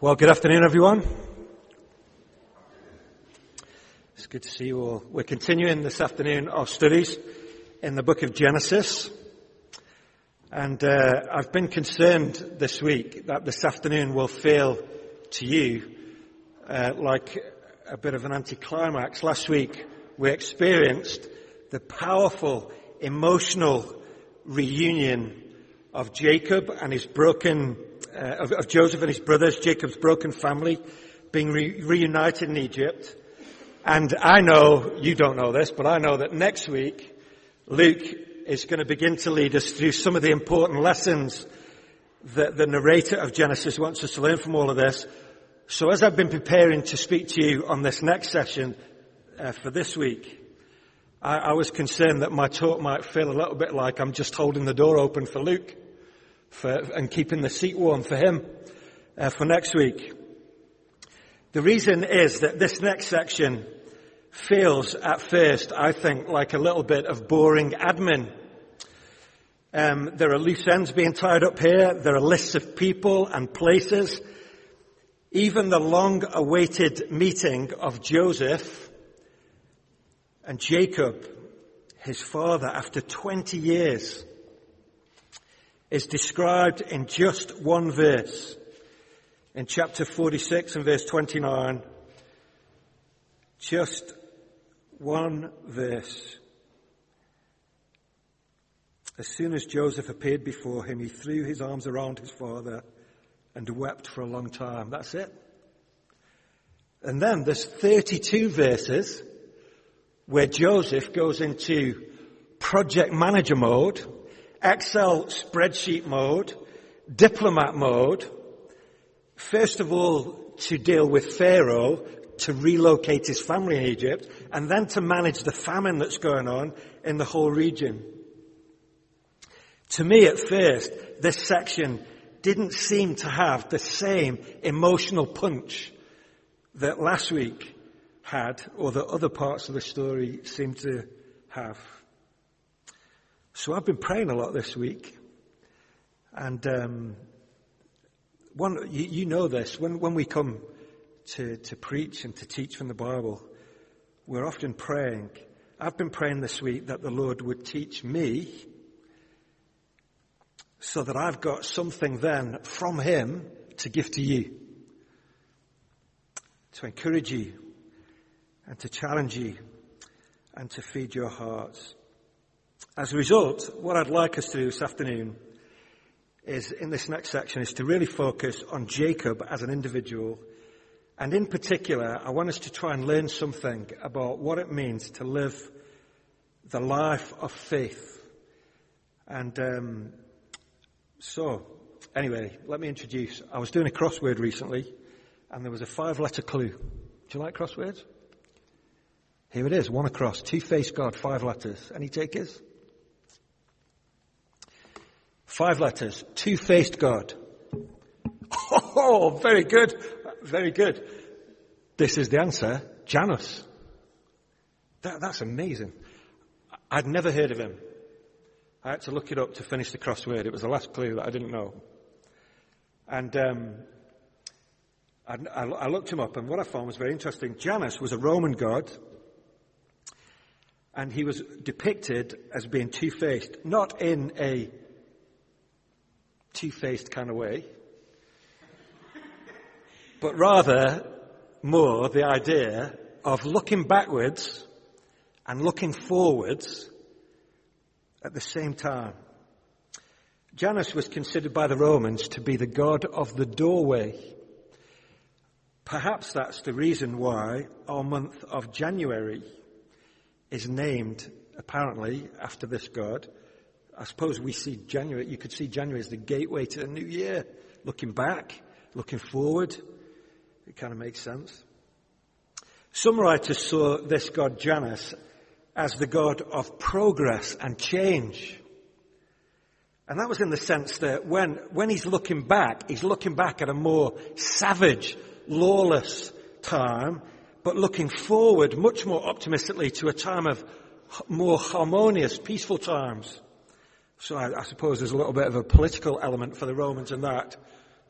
Well, good afternoon, everyone. It's good to see you all. We're continuing this afternoon our studies in the book of Genesis. And uh, I've been concerned this week that this afternoon will feel to you uh, like a bit of an anticlimax. Last week we experienced the powerful emotional reunion of Jacob and his broken, uh, of, of, Joseph and his brothers, Jacob's broken family being re- reunited in Egypt. And I know, you don't know this, but I know that next week, Luke is going to begin to lead us through some of the important lessons that the narrator of Genesis wants us to learn from all of this. So as I've been preparing to speak to you on this next session uh, for this week, I, I, was concerned that my talk might feel a little bit like I'm just holding the door open for Luke for, and keeping the seat warm for him uh, for next week. The reason is that this next section feels at first, I think, like a little bit of boring admin. Um, there are loose ends being tied up here. There are lists of people and places. Even the long-awaited meeting of Joseph and Jacob, his father, after 20 years, is described in just one verse. In chapter 46 and verse 29, just one verse. As soon as Joseph appeared before him, he threw his arms around his father and wept for a long time. That's it. And then there's 32 verses where Joseph goes into project manager mode, Excel spreadsheet mode, diplomat mode, first of all to deal with Pharaoh, to relocate his family in Egypt, and then to manage the famine that's going on in the whole region. To me at first, this section didn't seem to have the same emotional punch that last week had or that other parts of the story seem to have. So I've been praying a lot this week. And um, one, you, you, know this, when, when we come to, to preach and to teach from the Bible, we're often praying. I've been praying this week that the Lord would teach me so that I've got something then from Him to give to you. To encourage you, and to challenge you and to feed your hearts. As a result, what I'd like us to do this afternoon is in this next section is to really focus on Jacob as an individual. And in particular, I want us to try and learn something about what it means to live the life of faith. And um, so, anyway, let me introduce. I was doing a crossword recently, and there was a five-letter clue. Do you like crosswords? Here it is, one across, two-faced God, five letters. Any takers? Five letters, two-faced God. Oh, very good, very good. This is the answer, Janus. That, that's amazing. I'd never heard of him. I had to look it up to finish the crossword. It was the last clue that I didn't know. And um, I, I, looked him up, and what I found was very interesting. Janus was a Roman god and he was depicted as being two-faced, not in a two-faced kind of way, but rather more the idea of looking backwards and looking forwards at the same time. Janus was considered by the Romans to be the god of the doorway. Perhaps that's the reason why our month of January is named apparently after this God. I suppose we see January, you could see January as the gateway to the new year. Looking back, looking forward. It kind of makes sense. Some writers saw this God Janus as the God of progress and change. And that was in the sense that when, when he's looking back, he's looking back at a more savage, lawless time but looking forward much more optimistically to a time of more harmonious, peaceful times. So I, I, suppose there's a little bit of a political element for the Romans in that.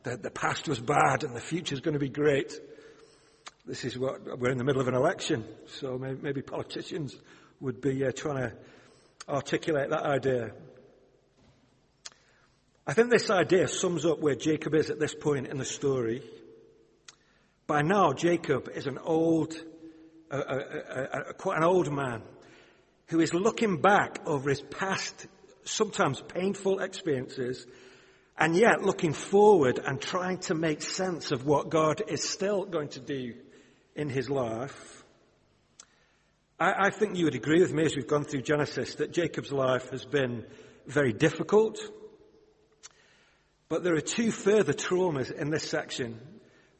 that the past was bad and the future is going to be great. This is what we're in the middle of an election, so maybe, maybe politicians would be uh, trying to articulate that idea. I think this idea sums up where Jacob is at this point in the story. By now, Jacob is an old, uh, uh, quite an old man who is looking back over his past, sometimes painful experiences, and yet looking forward and trying to make sense of what God is still going to do in his life. I, I think you would agree with me as we've gone through Genesis that Jacob's life has been very difficult. But there are two further traumas in this section.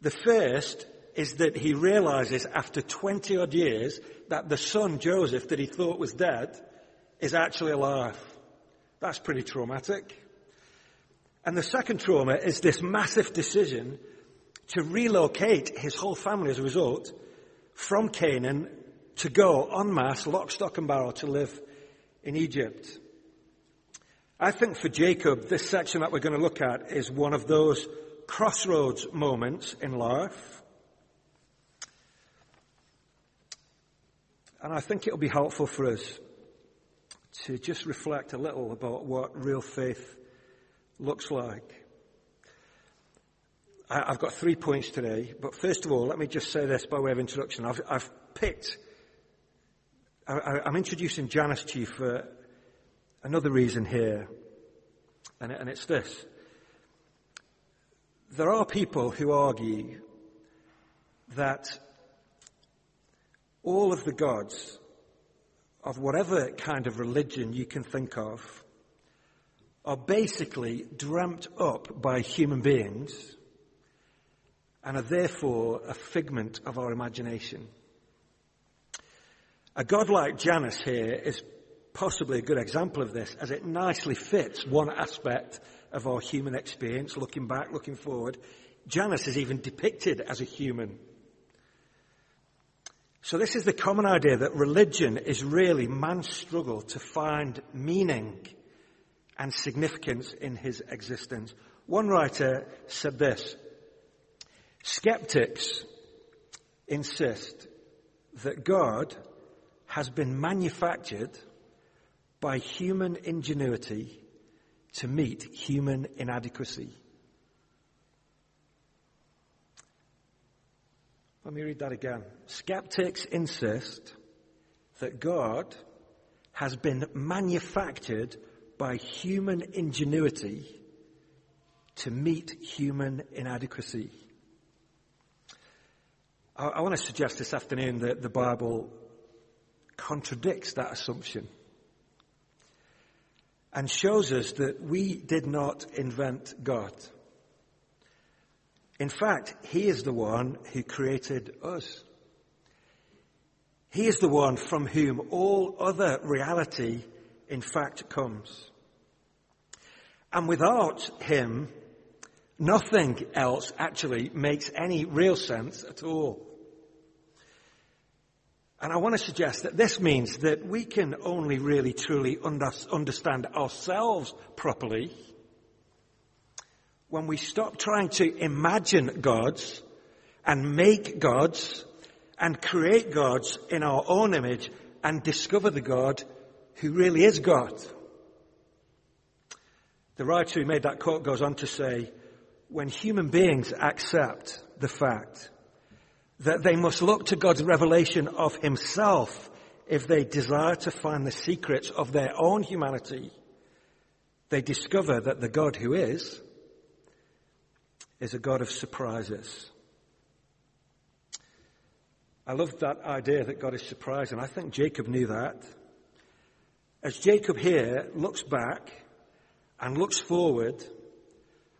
The first is that he realizes after 20 odd years that the son, Joseph, that he thought was dead, is actually alive. That's pretty traumatic. And the second trauma is this massive decision to relocate his whole family as a result from Canaan to go en masse, lock, stock and barrel to live in Egypt. I think for Jacob, this section that we're going to look at is one of those crossroads moments in life And I think it'll be helpful for us to just reflect a little about what real faith looks like. I, have got three points today, but first of all, let me just say this by way of introduction. I've, I've picked, I, am introducing Janus to you for another reason here, and, and it's this. There are people who argue that all of the gods of whatever kind of religion you can think of are basically dreamt up by human beings and are therefore a figment of our imagination. A god like Janus here is possibly a good example of this as it nicely fits one aspect of our human experience, looking back, looking forward. Janus is even depicted as a human so this is the common idea that religion is really man's struggle to find meaning and significance in his existence. One writer said this, skeptics insist that God has been manufactured by human ingenuity to meet human inadequacy. Let me read that again. Skeptics insist that God has been manufactured by human ingenuity to meet human inadequacy. I, I want to suggest this afternoon that the Bible contradicts that assumption and shows us that we did not invent God. In fact, He is the one who created us. He is the one from whom all other reality, in fact, comes. And without Him, nothing else actually makes any real sense at all. And I want to suggest that this means that we can only really truly understand ourselves properly when we stop trying to imagine gods and make gods and create gods in our own image and discover the God who really is God. The writer who made that quote goes on to say, when human beings accept the fact that they must look to God's revelation of himself if they desire to find the secrets of their own humanity, they discover that the God who is is a God of surprises. I love that idea that God is surprising. I think Jacob knew that. As Jacob here looks back and looks forward,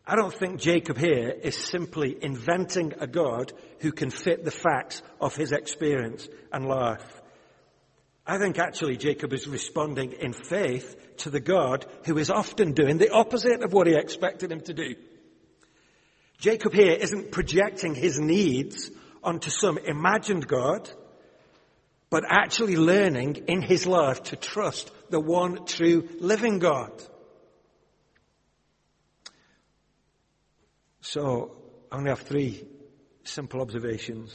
I don't think Jacob here is simply inventing a God who can fit the facts of his experience and life. I think actually Jacob is responding in faith to the God who is often doing the opposite of what he expected him to do. Jacob here isn't projecting his needs onto some imagined God, but actually learning in his life to trust the one true living God. So I only have three simple observations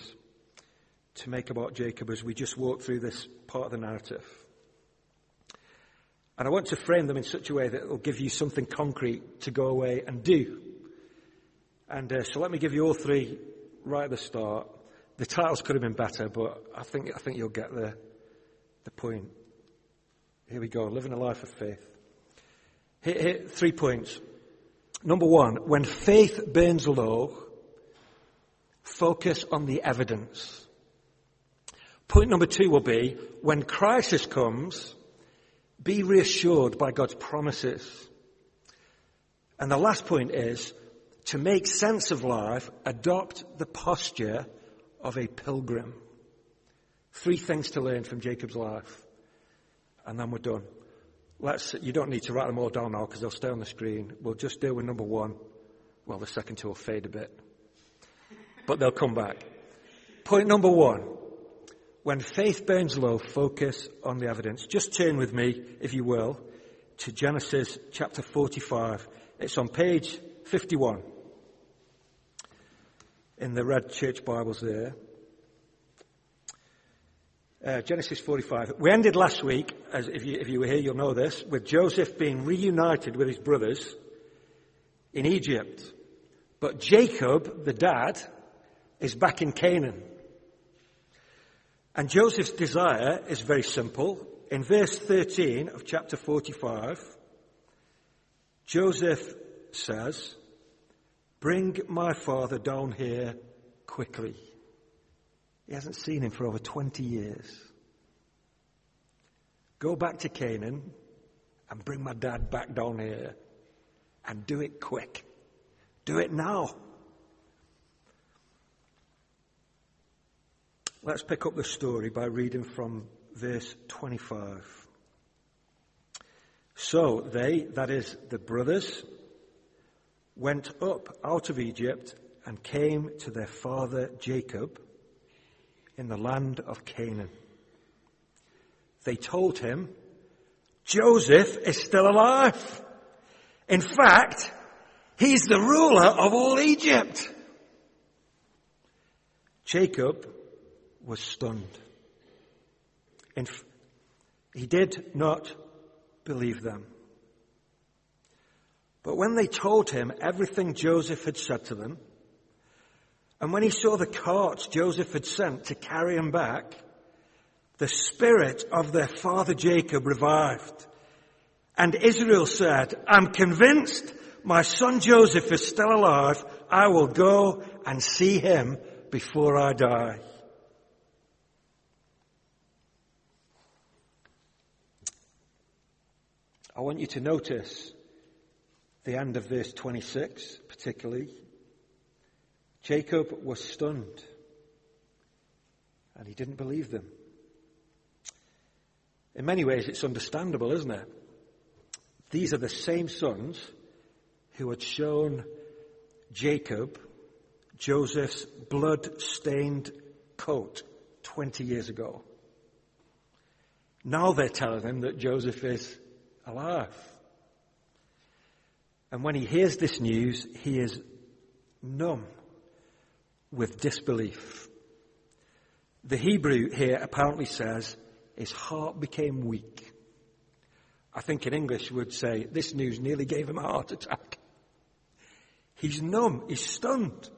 to make about Jacob as we just walk through this part of the narrative. And I want to frame them in such a way that it will give you something concrete to go away and do. And uh, so let me give you all three right at the start. The titles could have been better, but I think, I think you'll get the, the point. Here we go, living a life of faith. Three points. Number one, when faith burns low, focus on the evidence. Point number two will be, when crisis comes, be reassured by God's promises. And the last point is, to make sense of life, adopt the posture of a pilgrim. Three things to learn from Jacob's life. And then we're done. Let's, you don't need to write them all down now because they'll stay on the screen. We'll just deal with number one. Well, the second two will fade a bit. But they'll come back. Point number one. When faith burns low, focus on the evidence. Just turn with me, if you will, to Genesis chapter 45. It's on page 51 in the red church Bibles there. Uh, Genesis 45. We ended last week, as if you, if you were here, you'll know this, with Joseph being reunited with his brothers in Egypt. But Jacob, the dad, is back in Canaan. And Joseph's desire is very simple. In verse 13 of chapter 45, Joseph says, Bring my father down here quickly. He hasn't seen him for over 20 years. Go back to Canaan and bring my dad back down here and do it quick. Do it now. Let's pick up the story by reading from verse 25. So they, that is the brothers, went up out of Egypt and came to their father Jacob in the land of Canaan. They told him, Joseph is still alive. In fact, he's the ruler of all Egypt. Jacob was stunned. And he did not believe them. But when they told him everything Joseph had said to them, and when he saw the carts Joseph had sent to carry him back, the spirit of their father Jacob revived. And Israel said, I'm convinced my son Joseph is still alive. I will go and see him before I die. I want you to notice the end of verse 26 particularly. Jacob was stunned and he didn't believe them. In many ways, it's understandable, isn't it? These are the same sons who had shown Jacob Joseph's blood stained coat 20 years ago. Now they're telling him that Joseph is alive. And when he hears this news, he is numb with disbelief. The Hebrew here apparently says his heart became weak. I think in English would say this news nearly gave him a heart attack. He's numb, he's stunned.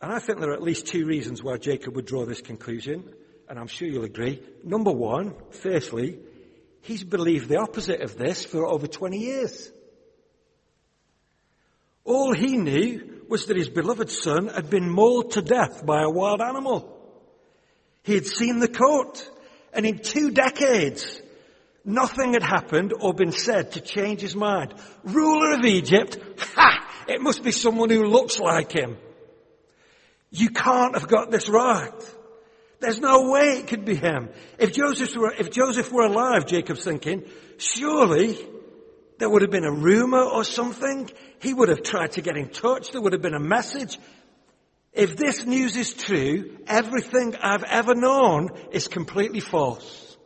And I think there are at least two reasons why Jacob would draw this conclusion, and I'm sure you'll agree. Number one, firstly, He's believed the opposite of this for over 20 years. All he knew was that his beloved son had been mauled to death by a wild animal. He had seen the coat, and in two decades, nothing had happened or been said to change his mind. Ruler of Egypt, ha! It must be someone who looks like him. You can't have got this right. There's no way it could be him. If Joseph were, if Joseph were alive, Jacob's thinking, surely there would have been a rumor or something. He would have tried to get in touch. There would have been a message. If this news is true, everything I've ever known is completely false.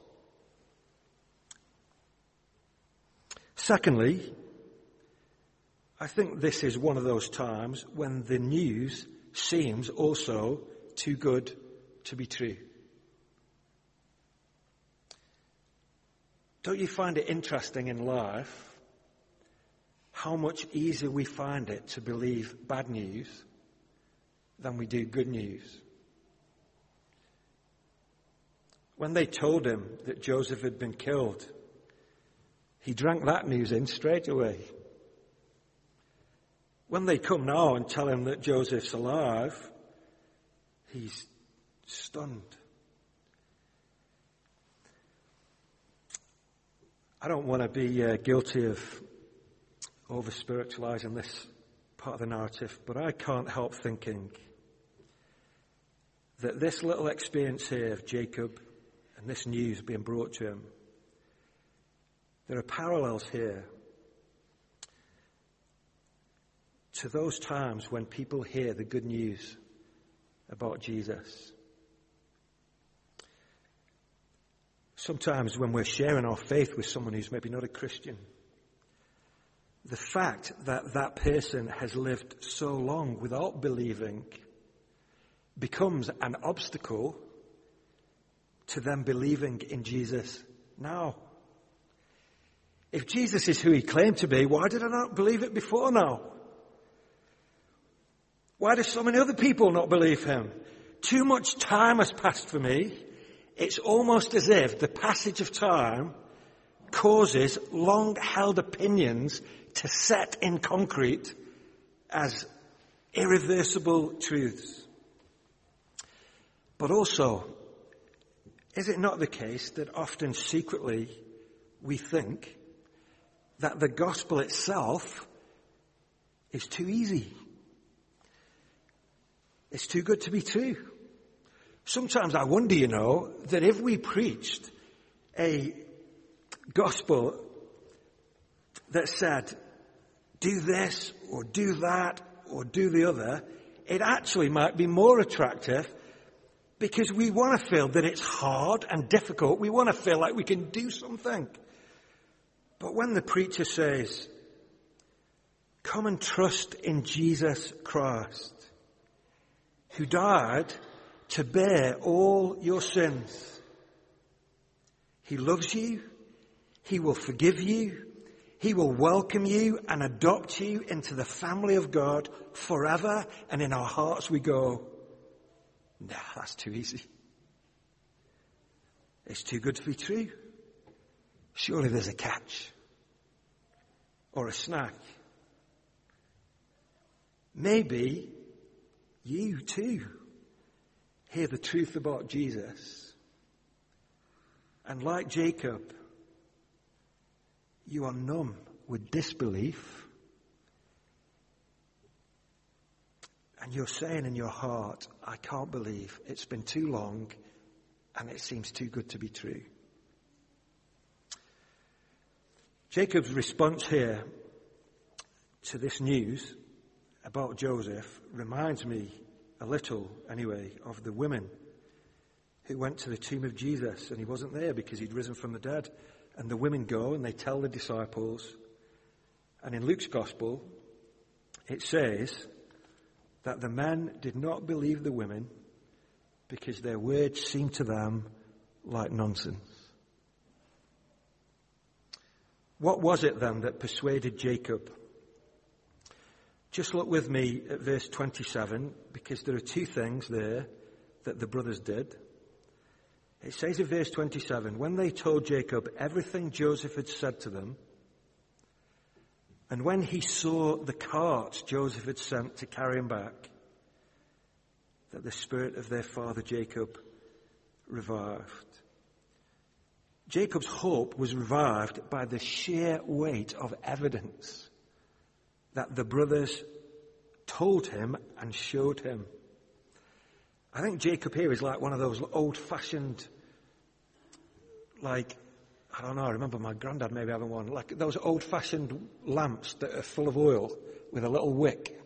Secondly, I think this is one of those times when the news seems also too good to be true. Don't you find it interesting in life how much easier we find it to believe bad news than we do good news? When they told him that Joseph had been killed, he drank that news in straight away. When they come now and tell him that Joseph's alive, he's stunned. I don't want to be uh, guilty of over spiritualizing this part of the narrative, but I can't help thinking that this little experience here of Jacob and this news being brought to him, there are parallels here to those times when people hear the good news about Jesus. Sometimes when we're sharing our faith with someone who's maybe not a Christian, the fact that that person has lived so long without believing becomes an obstacle to them believing in Jesus now. If Jesus is who he claimed to be, why did I not believe it before now? Why do so many other people not believe him? Too much time has passed for me. It's almost as if the passage of time causes long held opinions to set in concrete as irreversible truths. But also, is it not the case that often secretly we think that the gospel itself is too easy? It's too good to be true. Sometimes I wonder, you know, that if we preached a gospel that said, do this or do that or do the other, it actually might be more attractive because we want to feel that it's hard and difficult. We want to feel like we can do something. But when the preacher says, come and trust in Jesus Christ, who died to bear all your sins. He loves you. He will forgive you. He will welcome you and adopt you into the family of God forever. And in our hearts we go, nah, that's too easy. It's too good to be true. Surely there's a catch or a snack. Maybe you too hear the truth about Jesus. And like Jacob, you are numb with disbelief. And you're saying in your heart, I can't believe it's been too long and it seems too good to be true. Jacob's response here to this news about Joseph reminds me a little, anyway, of the women who went to the tomb of Jesus and he wasn't there because he'd risen from the dead. And the women go and they tell the disciples. And in Luke's gospel, it says that the men did not believe the women because their words seemed to them like nonsense. What was it then that persuaded Jacob just look with me at verse 27 because there are two things there that the brothers did. It says in verse 27, when they told Jacob everything Joseph had said to them, and when he saw the carts Joseph had sent to carry him back, that the spirit of their father Jacob revived. Jacob's hope was revived by the sheer weight of evidence that the brothers told him and showed him. I think Jacob here is like one of those old fashioned, like, I don't know, I remember my granddad maybe having one, like those old fashioned lamps that are full of oil with a little wick.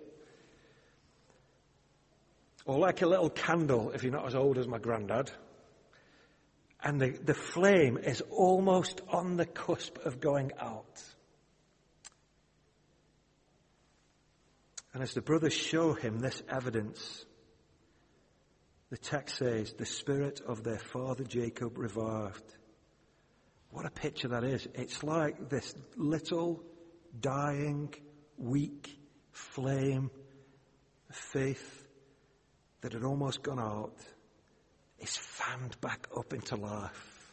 Or like a little candle if you're not as old as my granddad. And the, the flame is almost on the cusp of going out. And as the brothers show him this evidence, the text says, the spirit of their father Jacob revived. What a picture that is. It's like this little, dying, weak flame of faith that had almost gone out is fanned back up into life.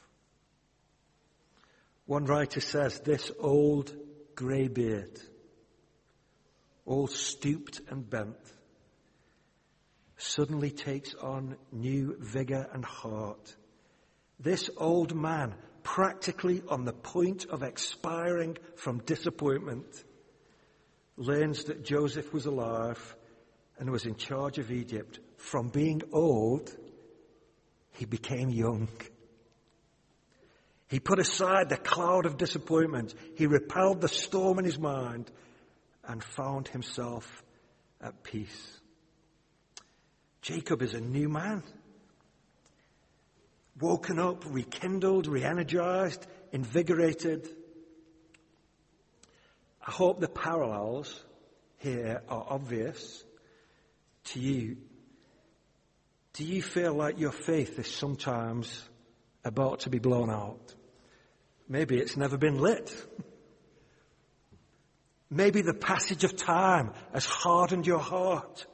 One writer says this old greybeard, all stooped and bent, suddenly takes on new vigor and heart. This old man, practically on the point of expiring from disappointment, learns that Joseph was alive and was in charge of Egypt. From being old, he became young. He put aside the cloud of disappointment. He repelled the storm in his mind and found himself at peace. Jacob is a new man. Woken up, rekindled, re-energized, invigorated. I hope the parallels here are obvious to you. Do you feel like your faith is sometimes about to be blown out? Maybe it's never been lit. Maybe the passage of time has hardened your heart.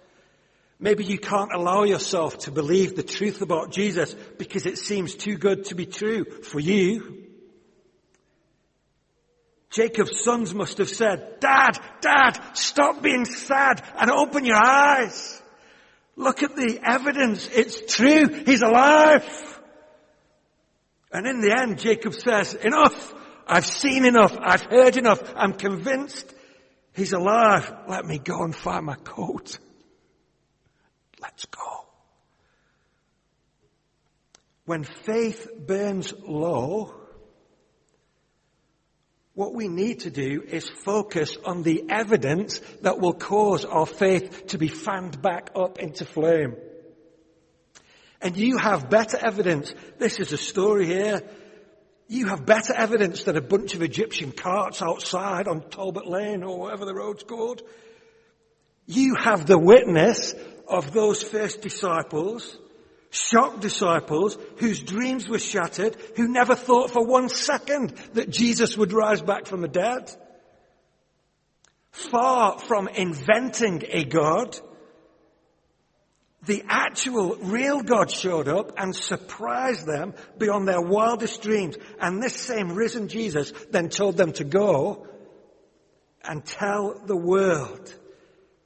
Maybe you can't allow yourself to believe the truth about Jesus because it seems too good to be true for you. Jacob's sons must have said, Dad, Dad, stop being sad and open your eyes. Look at the evidence. It's true. He's alive. And in the end, Jacob says, enough. I've seen enough. I've heard enough. I'm convinced he's alive. Let me go and find my coat. Let's go. When faith burns low, what we need to do is focus on the evidence that will cause our faith to be fanned back up into flame. And you have better evidence. This is a story here. You have better evidence than a bunch of Egyptian carts outside on Talbot Lane or whatever the road's called. You have the witness of those first disciples, shocked disciples whose dreams were shattered, who never thought for one second that Jesus would rise back from the dead. Far from inventing a God, the actual real God showed up and surprised them beyond their wildest dreams. And this same risen Jesus then told them to go and tell the world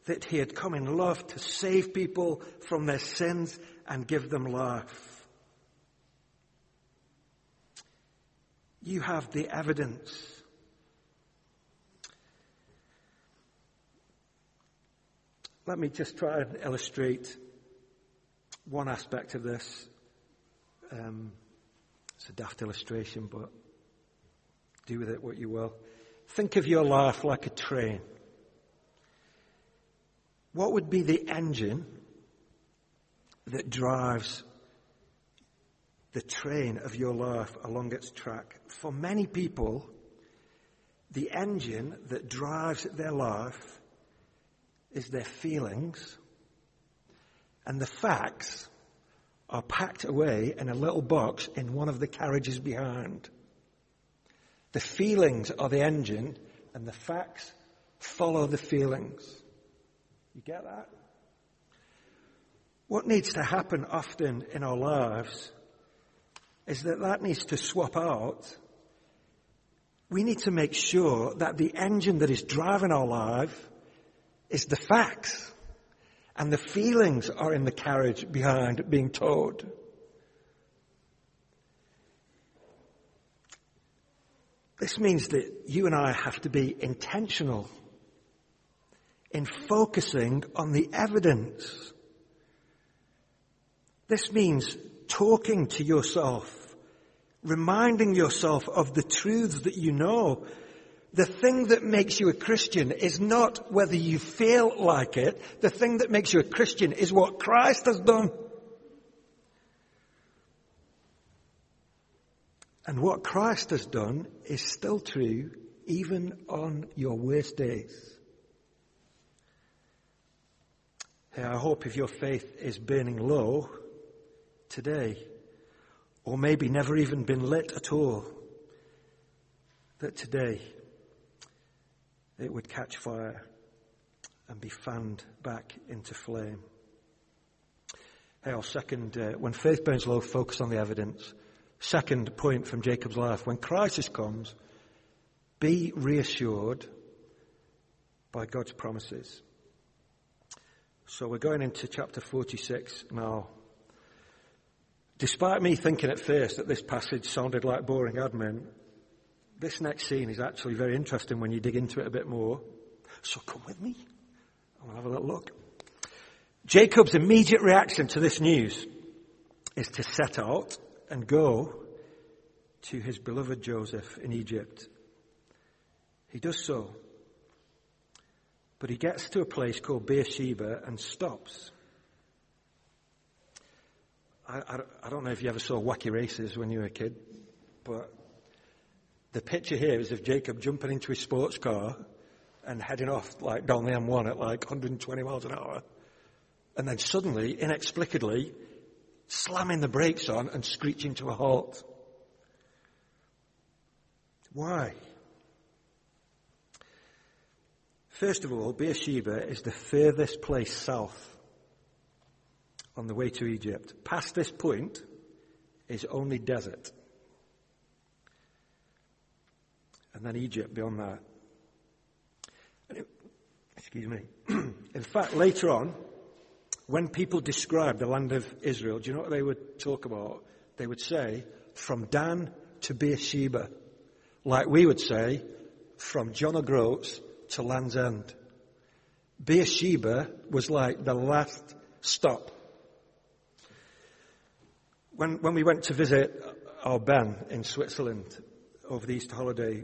that he had come in love to save people from their sins and give them life. You have the evidence. Let me just try and illustrate one aspect of this. Um, it's a daft illustration, but do with it what you will. Think of your life like a train. What would be the engine that drives the train of your life along its track? For many people, the engine that drives their life is their feelings and the facts are packed away in a little box in one of the carriages behind. The feelings are the engine and the facts follow the feelings. You get that? What needs to happen often in our lives is that that needs to swap out. We need to make sure that the engine that is driving our life is the facts and the feelings are in the carriage behind being towed. This means that you and I have to be intentional in focusing on the evidence. This means talking to yourself, reminding yourself of the truths that you know the thing that makes you a Christian is not whether you feel like it. The thing that makes you a Christian is what Christ has done. And what Christ has done is still true even on your worst days. Hey, I hope if your faith is burning low today, or maybe never even been lit at all, that today it would catch fire and be fanned back into flame. Hey, our second, uh, when faith burns low, focus on the evidence. Second point from Jacob's life, when crisis comes, be reassured by God's promises. So we're going into chapter 46 now. Despite me thinking at first that this passage sounded like boring admin, this next scene is actually very interesting when you dig into it a bit more. So come with me. I'll have a little look. Jacob's immediate reaction to this news is to set out and go to his beloved Joseph in Egypt. He does so. But he gets to a place called Beersheba and stops. I, I, I, don't know if you ever saw wacky races when you were a kid, but the picture here is of Jacob jumping into his sports car and heading off like down the M1 at like 120 miles an hour and then suddenly, inexplicably, slamming the brakes on and screeching to a halt. Why? First of all, Beersheba is the furthest place south on the way to Egypt. Past this point is only desert. And then Egypt beyond that. Excuse me. In fact, later on, when people describe the land of Israel, do you know what they would talk about? They would say, from Dan to Beersheba. Like we would say, from John O'Groats to Land's End. Beersheba was like the last stop. When, when we went to visit our Ben in Switzerland over the Easter holiday,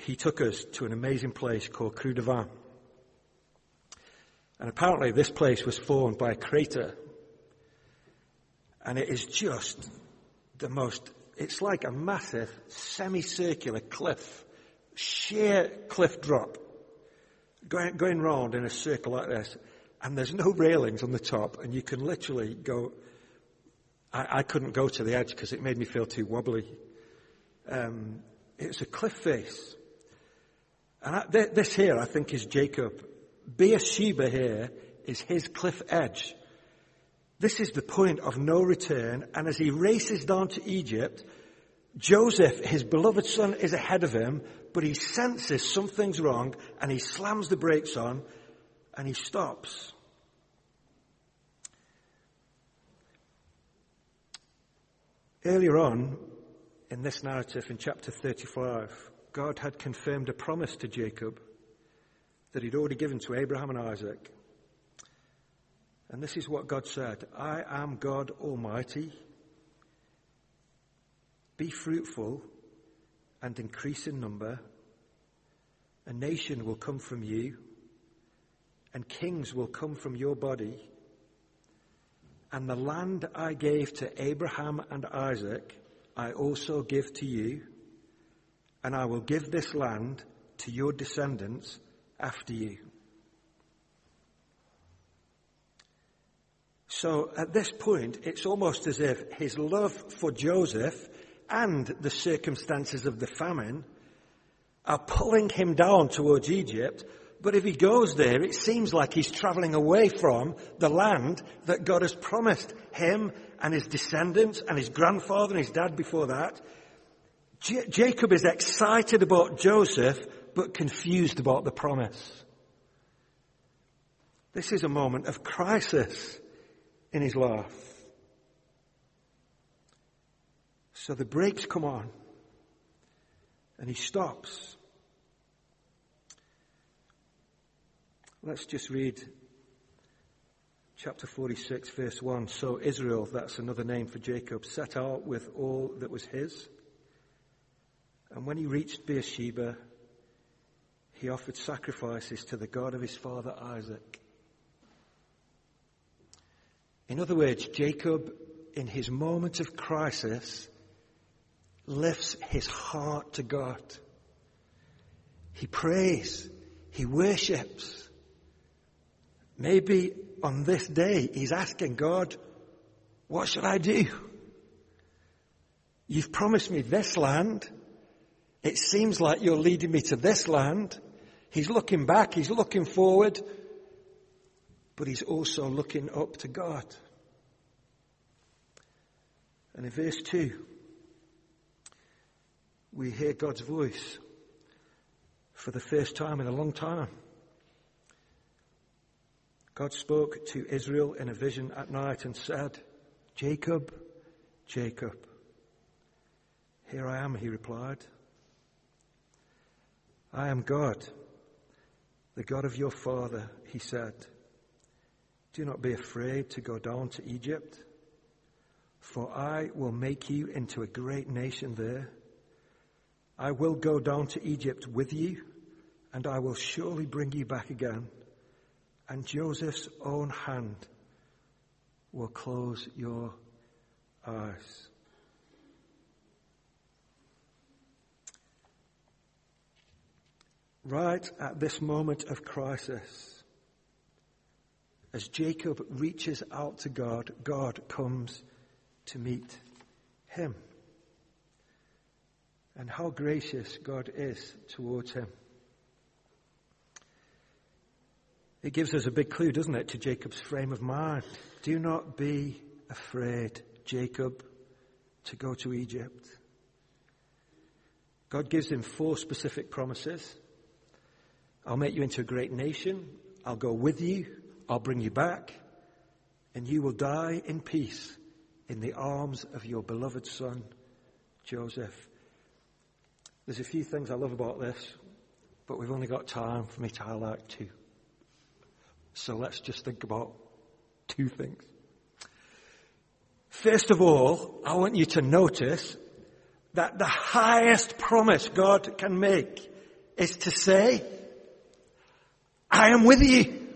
he took us to an amazing place called Creux du Van. And apparently this place was formed by a crater. And it is just the most, it's like a massive semicircular cliff, sheer cliff drop, going, going round in a circle like this. And there's no railings on the top and you can literally go, I, I couldn't go to the edge because it made me feel too wobbly. Um, it's a cliff face. And I, this here, I think, is Jacob Beersheba here is his cliff edge. This is the point of no return, and as he races down to Egypt, Joseph, his beloved son, is ahead of him, but he senses something's wrong, and he slams the brakes on, and he stops. Earlier on in this narrative in chapter 35, God had confirmed a promise to Jacob that he'd already given to Abraham and Isaac. And this is what God said I am God Almighty. Be fruitful and increase in number. A nation will come from you, and kings will come from your body. And the land I gave to Abraham and Isaac, I also give to you, and I will give this land to your descendants after you. So at this point, it's almost as if his love for Joseph and the circumstances of the famine are pulling him down towards Egypt. But if he goes there, it seems like he's traveling away from the land that God has promised him and his descendants and his grandfather and his dad before that. J- Jacob is excited about Joseph, but confused about the promise. This is a moment of crisis in his life. So the brakes come on and he stops. Let's just read chapter 46, verse 1. So Israel, that's another name for Jacob, set out with all that was his. And when he reached Beersheba, he offered sacrifices to the God of his father Isaac. In other words, Jacob, in his moment of crisis, lifts his heart to God. He prays, he worships, Maybe on this day he's asking God, what should I do? You've promised me this land. It seems like you're leading me to this land. He's looking back, he's looking forward, but he's also looking up to God. And in verse 2, we hear God's voice for the first time in a long time. God spoke to Israel in a vision at night and said, Jacob, Jacob. Here I am, he replied. I am God, the God of your father, he said. Do not be afraid to go down to Egypt, for I will make you into a great nation there. I will go down to Egypt with you, and I will surely bring you back again and Joseph's own hand will close your eyes. Right at this moment of crisis, as Jacob reaches out to God, God comes to meet him. And how gracious God is towards him. It gives us a big clue, doesn't it, to Jacob's frame of mind. Do not be afraid, Jacob, to go to Egypt. God gives him four specific promises. I'll make you into a great nation. I'll go with you. I'll bring you back. And you will die in peace in the arms of your beloved son, Joseph. There's a few things I love about this, but we've only got time for me to highlight two. So let's just think about two things. First of all, I want you to notice that the highest promise God can make is to say, I am with you.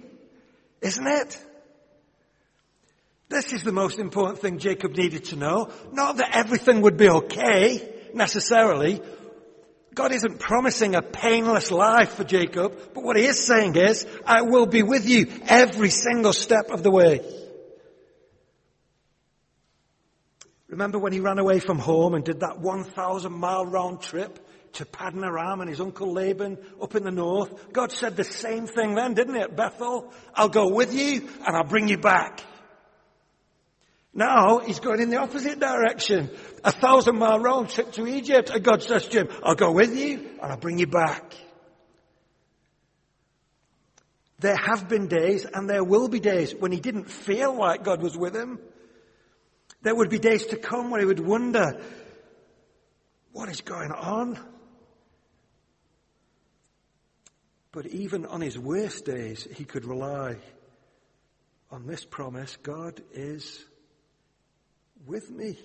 Isn't it? This is the most important thing Jacob needed to know. Not that everything would be okay, necessarily, God isn't promising a painless life for Jacob, but what he is saying is, I will be with you every single step of the way. Remember when he ran away from home and did that 1,000 mile round trip to Paddan Aram and his uncle Laban up in the north? God said the same thing then, didn't he, at Bethel? I'll go with you and I'll bring you back. Now he's going in the opposite direction. A thousand mile round trip to Egypt. And God says to him, I'll go with you and I'll bring you back. There have been days and there will be days when he didn't feel like God was with him. There would be days to come where he would wonder, what is going on? But even on his worst days, he could rely on this promise God is with me.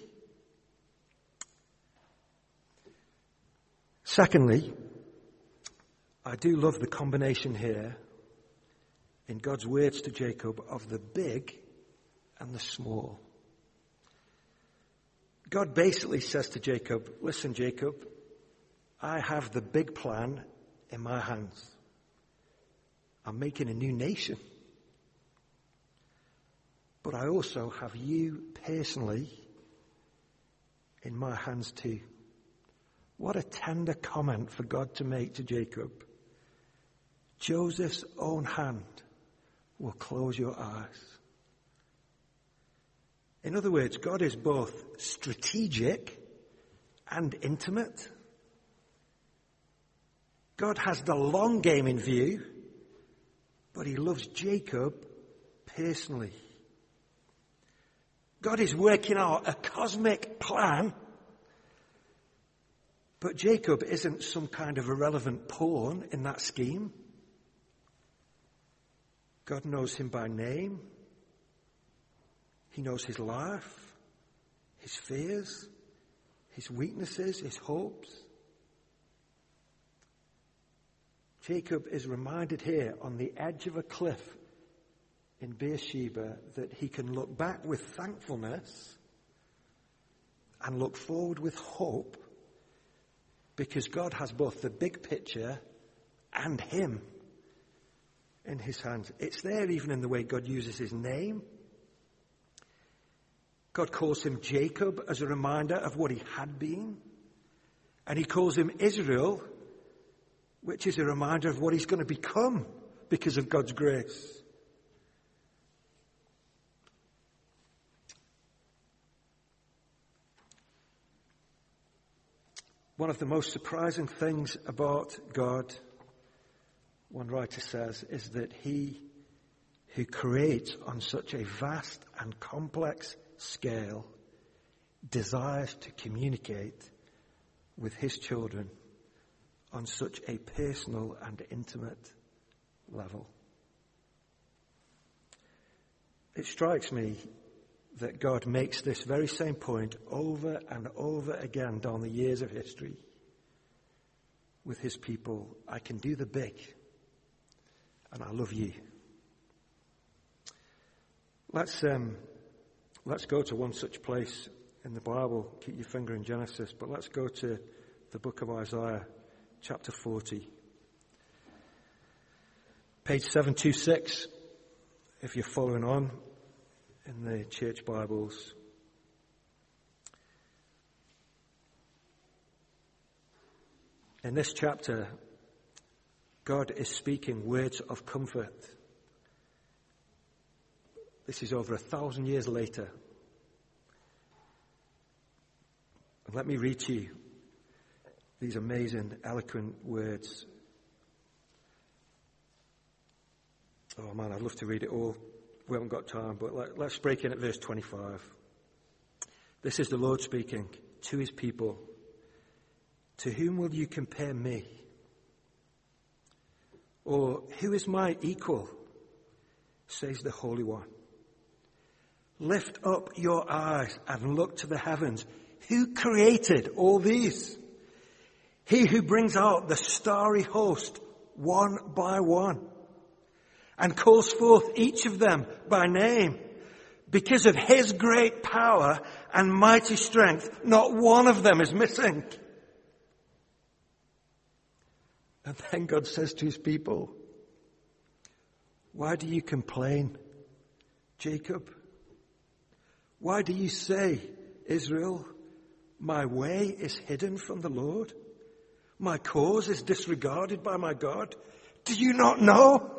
Secondly, I do love the combination here in God's words to Jacob of the big and the small. God basically says to Jacob, listen, Jacob, I have the big plan in my hands. I'm making a new nation. But I also have you personally in my hands too. What a tender comment for God to make to Jacob. Joseph's own hand will close your eyes. In other words, God is both strategic and intimate. God has the long game in view, but he loves Jacob personally. God is working out a cosmic plan. But Jacob isn't some kind of irrelevant pawn in that scheme. God knows him by name. He knows his life, his fears, his weaknesses, his hopes. Jacob is reminded here on the edge of a cliff in Beersheba that he can look back with thankfulness and look forward with hope because God has both the big picture and him in his hands. It's there even in the way God uses his name. God calls him Jacob as a reminder of what he had been. And he calls him Israel, which is a reminder of what he's going to become because of God's grace. One of the most surprising things about God, one writer says, is that he who creates on such a vast and complex scale desires to communicate with his children on such a personal and intimate level. It strikes me that God makes this very same point over and over again down the years of history with his people. I can do the big, and I love you. Let's, um, let's go to one such place in the Bible. Keep your finger in Genesis, but let's go to the book of Isaiah, chapter 40. Page 726, if you're following on in the church Bibles. In this chapter, God is speaking words of comfort. This is over a thousand years later. Let me read to you these amazing, eloquent words. Oh man, I'd love to read it all. We haven't got time, but let, us break in at verse 25. This is the Lord speaking to his people. To whom will you compare me? Or who is my equal? Says the Holy One. Lift up your eyes and look to the heavens. Who created all these? He who brings out the starry host one by one and calls forth each of them by name. Because of his great power and mighty strength, not one of them is missing. And then God says to his people, why do you complain, Jacob? Why do you say, Israel, my way is hidden from the Lord? My cause is disregarded by my God. Do you not know?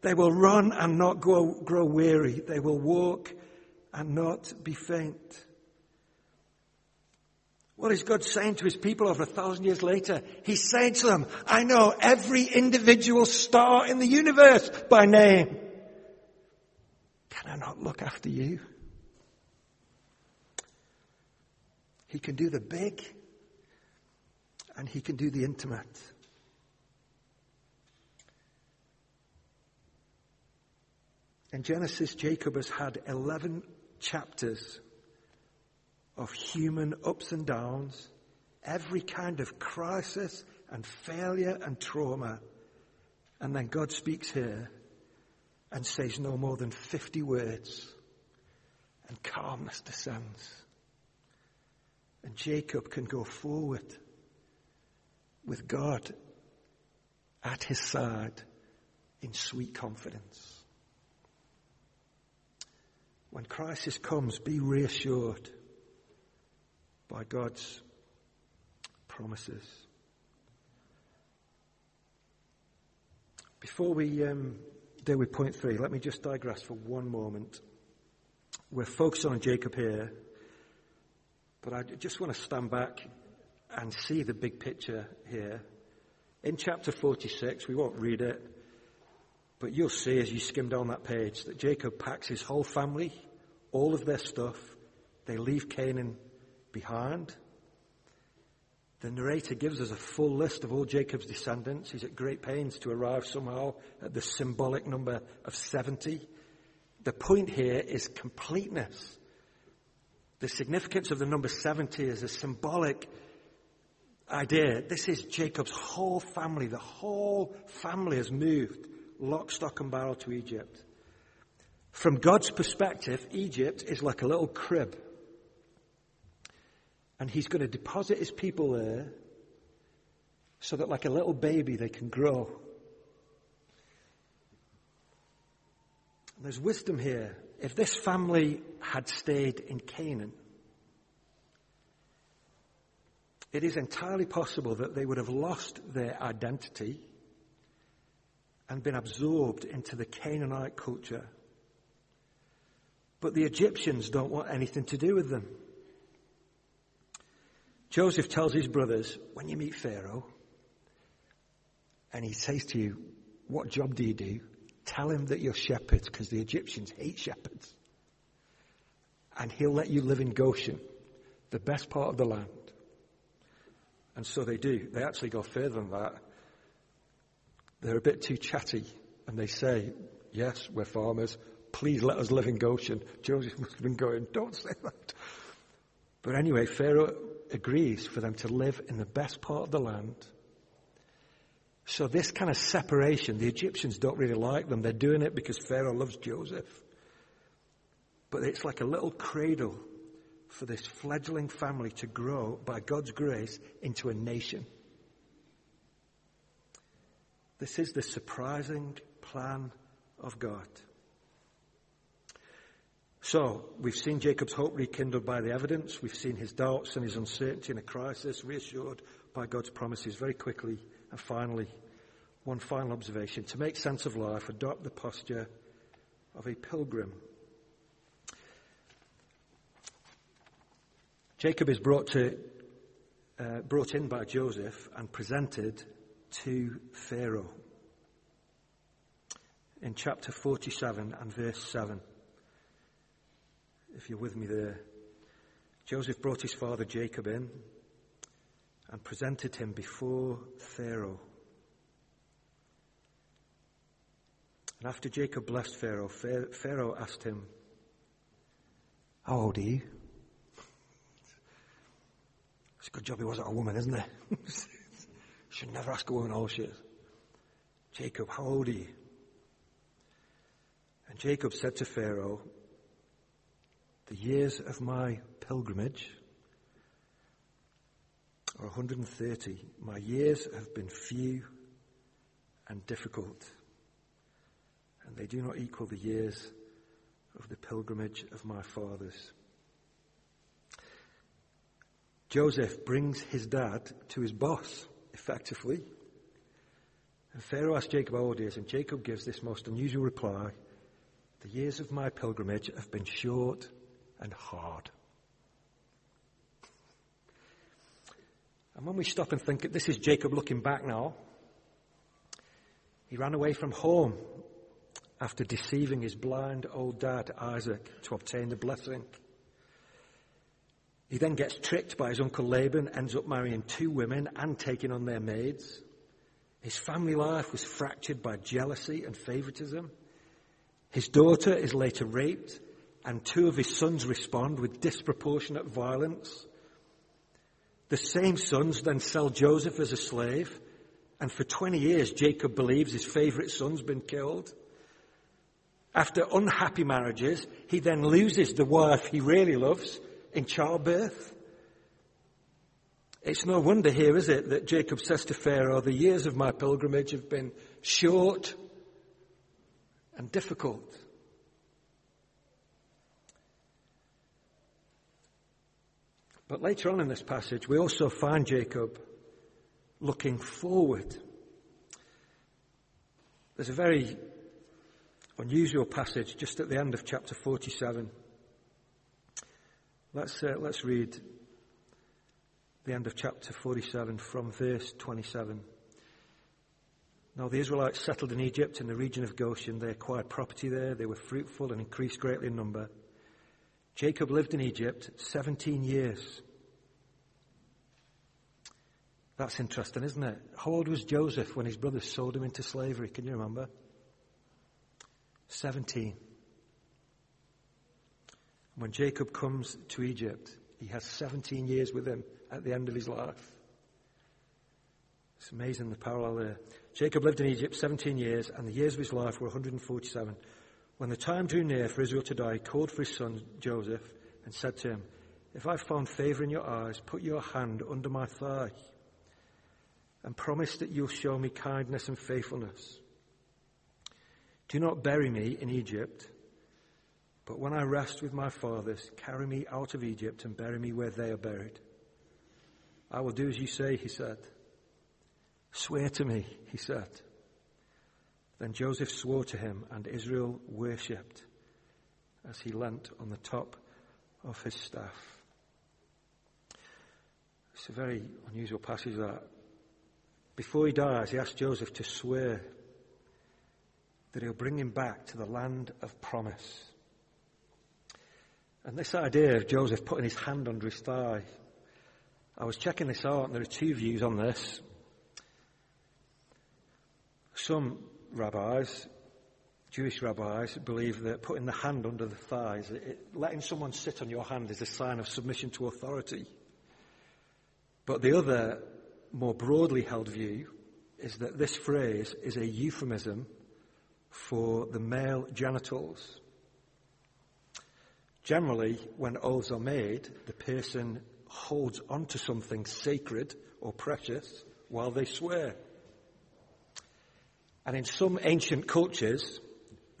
They will run and not grow, grow weary. They will walk and not be faint. What is God saying to his people over a thousand years later? He's saying to them, I know every individual star in the universe by name. Can I not look after you? He can do the big and he can do the intimate. In Genesis, Jacob has had 11 chapters of human ups and downs, every kind of crisis and failure and trauma. And then God speaks here and says no more than 50 words, and calmness descends. And Jacob can go forward with God at his side in sweet confidence. When crisis comes, be reassured by God's promises. Before we um, deal with point three, let me just digress for one moment. We're focused on Jacob here, but I just want to stand back and see the big picture here. In chapter 46, we won't read it, but you'll see as you skim down that page that Jacob packs his whole family, all of their stuff. They leave Canaan behind. The narrator gives us a full list of all Jacob's descendants. He's at great pains to arrive somehow at the symbolic number of 70. The point here is completeness. The significance of the number 70 is a symbolic idea. This is Jacob's whole family. The whole family has moved lock, stock and barrel to Egypt. From God's perspective, Egypt is like a little crib. And he's going to deposit his people there so that like a little baby they can grow. There's wisdom here. If this family had stayed in Canaan, it is entirely possible that they would have lost their identity and been absorbed into the Canaanite culture. But the Egyptians don't want anything to do with them. Joseph tells his brothers, when you meet Pharaoh, and he says to you, what job do you do? Tell him that you're shepherds, because the Egyptians hate shepherds. And he'll let you live in Goshen, the best part of the land. And so they do. They actually go further than that. They're a bit too chatty, and they say, yes, we're farmers. Please let us live in Goshen. Joseph must have been going, don't say that. But anyway, Pharaoh agrees for them to live in the best part of the land. So this kind of separation, the Egyptians don't really like them. They're doing it because Pharaoh loves Joseph. But it's like a little cradle for this fledgling family to grow by God's grace into a nation. This is the surprising plan of God. So, we've seen Jacob's hope rekindled by the evidence. We've seen his doubts and his uncertainty in a crisis reassured by God's promises very quickly. And finally, one final observation. To make sense of life, adopt the posture of a pilgrim. Jacob is brought, to, uh, brought in by Joseph and presented to Pharaoh. In chapter 47 and verse 7 if you're with me there. Joseph brought his father Jacob in and presented him before Pharaoh. And after Jacob blessed Pharaoh, Pharaoh asked him, How old are you? It's a good job he wasn't a woman, isn't it? Should never ask a woman how she is. Jacob, how old are you? And Jacob said to Pharaoh, the years of my pilgrimage are 130. My years have been few and difficult, and they do not equal the years of the pilgrimage of my fathers. Joseph brings his dad to his boss, effectively. And Pharaoh asks Jacob how old he is, and Jacob gives this most unusual reply The years of my pilgrimage have been short and hard. And when we stop and think, this is Jacob looking back now. He ran away from home after deceiving his blind old dad, Isaac, to obtain the blessing. He then gets tricked by his uncle Laban, ends up marrying two women and taking on their maids. His family life was fractured by jealousy and favoritism. His daughter is later raped and two of his sons respond with disproportionate violence. The same sons then sell Joseph as a slave, and for 20 years Jacob believes his favorite son's been killed. After unhappy marriages, he then loses the wife he really loves in childbirth. It's no wonder here, is it, that Jacob says to Pharaoh, the years of my pilgrimage have been short and difficult. But later on in this passage, we also find Jacob looking forward. There's a very unusual passage just at the end of chapter 47. Let's, uh, let's read the end of chapter 47 from verse 27. Now the Israelites settled in Egypt in the region of Goshen. They acquired property there. They were fruitful and increased greatly in number. Jacob lived in Egypt 17 years. That's interesting, isn't it? How old was Joseph when his brothers sold him into slavery? Can you remember? 17. When Jacob comes to Egypt, he has 17 years with him at the end of his life. It's amazing the parallel there. Jacob lived in Egypt 17 years, and the years of his life were 147. When the time drew near for Israel to die, he called for his son Joseph and said to him, If I found favor in your eyes, put your hand under my thigh and promise that you'll show me kindness and faithfulness. Do not bury me in Egypt, but when I rest with my fathers, carry me out of Egypt and bury me where they are buried. I will do as you say, he said. Swear to me, he said. Then Joseph swore to him, and Israel worshipped as he leant on the top of his staff. It's a very unusual passage that. Before he dies, he asks Joseph to swear that he'll bring him back to the land of promise. And this idea of Joseph putting his hand under his thigh, I was checking this out, and there are two views on this. Some rabbis, Jewish rabbis, believe that putting the hand under the thighs, it, letting someone sit on your hand is a sign of submission to authority. But the other, more broadly held view is that this phrase is a euphemism for the male genitals. Generally, when oaths are made, the person holds onto something sacred or precious while they swear. And in some ancient cultures,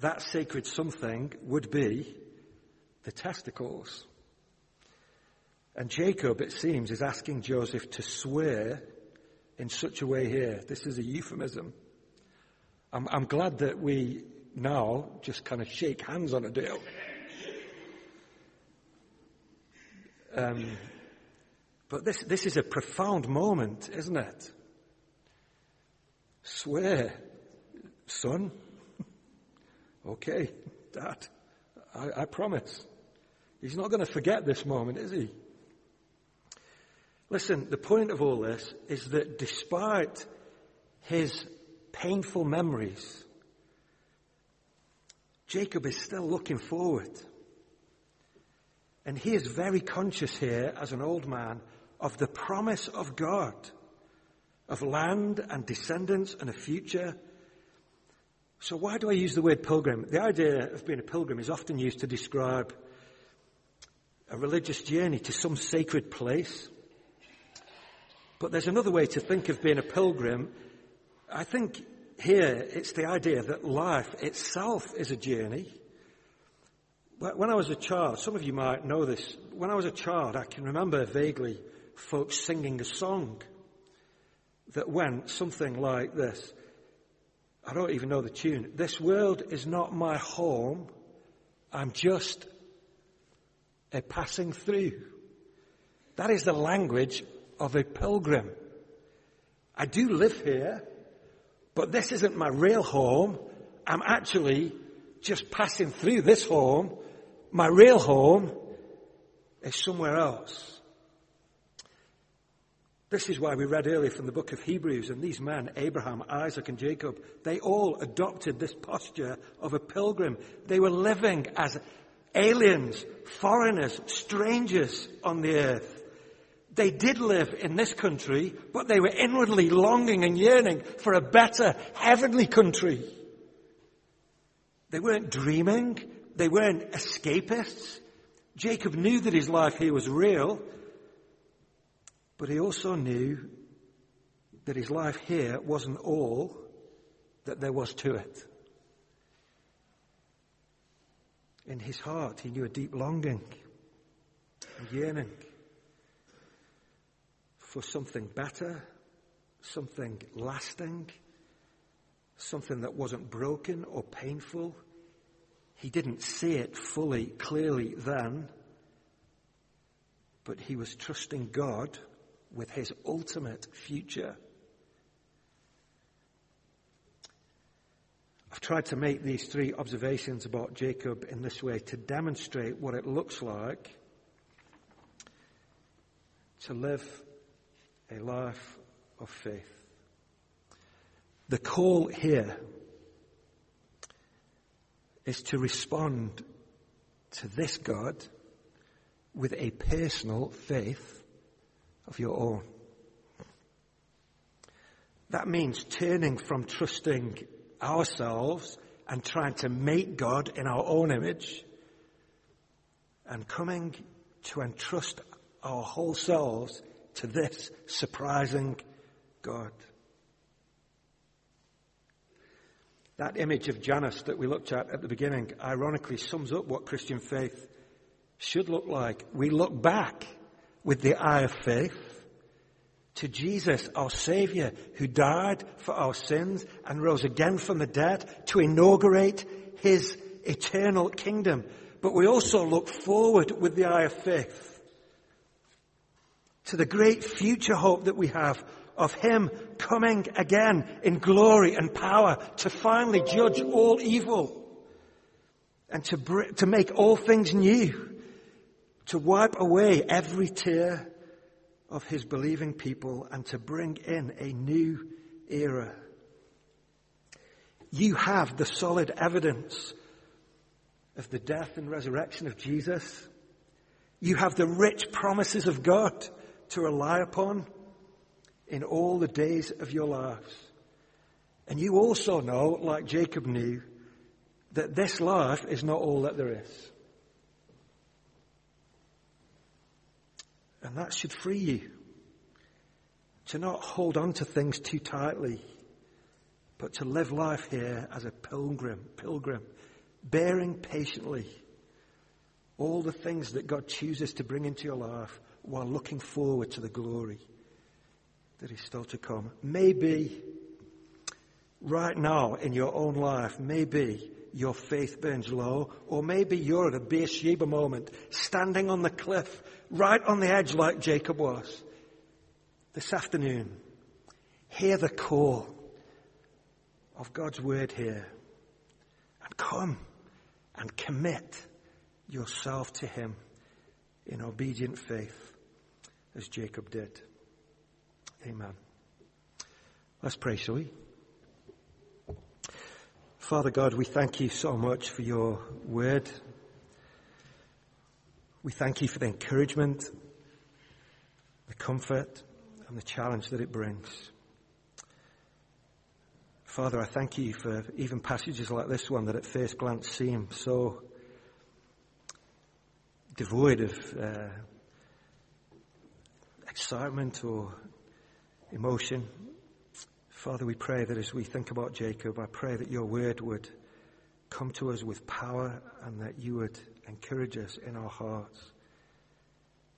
that sacred something would be the testicles. And Jacob, it seems, is asking Joseph to swear in such a way here. This is a euphemism. I'm, I'm glad that we now just kind of shake hands on a deal. Um, but this, this is a profound moment, isn't it? Swear Son, okay, Dad, I, I promise. He's not going to forget this moment, is he? Listen, the point of all this is that despite his painful memories, Jacob is still looking forward. And he is very conscious here, as an old man, of the promise of God, of land and descendants and a future so why do I use the word pilgrim? The idea of being a pilgrim is often used to describe a religious journey to some sacred place. But there's another way to think of being a pilgrim. I think here it's the idea that life itself is a journey. When I was a child, some of you might know this, when I was a child, I can remember vaguely folks singing a song that went something like this. I don't even know the tune. This world is not my home. I'm just a passing through. That is the language of a pilgrim. I do live here, but this isn't my real home. I'm actually just passing through this home. My real home is somewhere else. This is why we read earlier from the book of Hebrews, and these men, Abraham, Isaac, and Jacob, they all adopted this posture of a pilgrim. They were living as aliens, foreigners, strangers on the earth. They did live in this country, but they were inwardly longing and yearning for a better heavenly country. They weren't dreaming. They weren't escapists. Jacob knew that his life here was real, but he also knew that his life here wasn't all that there was to it. In his heart, he knew a deep longing, a yearning for something better, something lasting, something that wasn't broken or painful. He didn't see it fully, clearly then, but he was trusting God with his ultimate future. I've tried to make these three observations about Jacob in this way to demonstrate what it looks like to live a life of faith. The call here is to respond to this God with a personal faith of your own. That means turning from trusting ourselves and trying to make God in our own image and coming to entrust our whole selves to this surprising God. That image of Janus that we looked at at the beginning ironically sums up what Christian faith should look like. We look back with the eye of faith to Jesus, our Savior, who died for our sins and rose again from the dead to inaugurate His eternal kingdom. But we also look forward with the eye of faith to the great future hope that we have of Him coming again in glory and power to finally judge all evil and to, to make all things new, to wipe away every tear of his believing people and to bring in a new era. You have the solid evidence of the death and resurrection of Jesus. You have the rich promises of God to rely upon in all the days of your lives. And you also know, like Jacob knew, that this life is not all that there is. And that should free you to not hold on to things too tightly, but to live life here as a pilgrim, pilgrim, bearing patiently all the things that God chooses to bring into your life while looking forward to the glory that is still to come. Maybe right now in your own life, maybe your faith burns low, or maybe you're at a Beersheba moment, standing on the cliff, right on the edge like Jacob was. This afternoon, hear the call of God's word here, and come and commit yourself to Him in obedient faith, as Jacob did. Amen. Let's pray, shall we? Father God, we thank you so much for your word. We thank you for the encouragement, the comfort, and the challenge that it brings. Father, I thank you for even passages like this one that at first glance seem so devoid of uh, excitement or emotion. Father, we pray that as we think about Jacob, I pray that your word would come to us with power and that you would encourage us in our hearts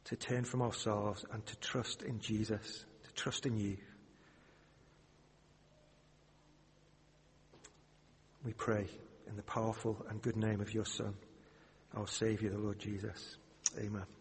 to turn from ourselves and to trust in Jesus, to trust in you. We pray in the powerful and good name of your Son, our Saviour, the Lord Jesus. Amen.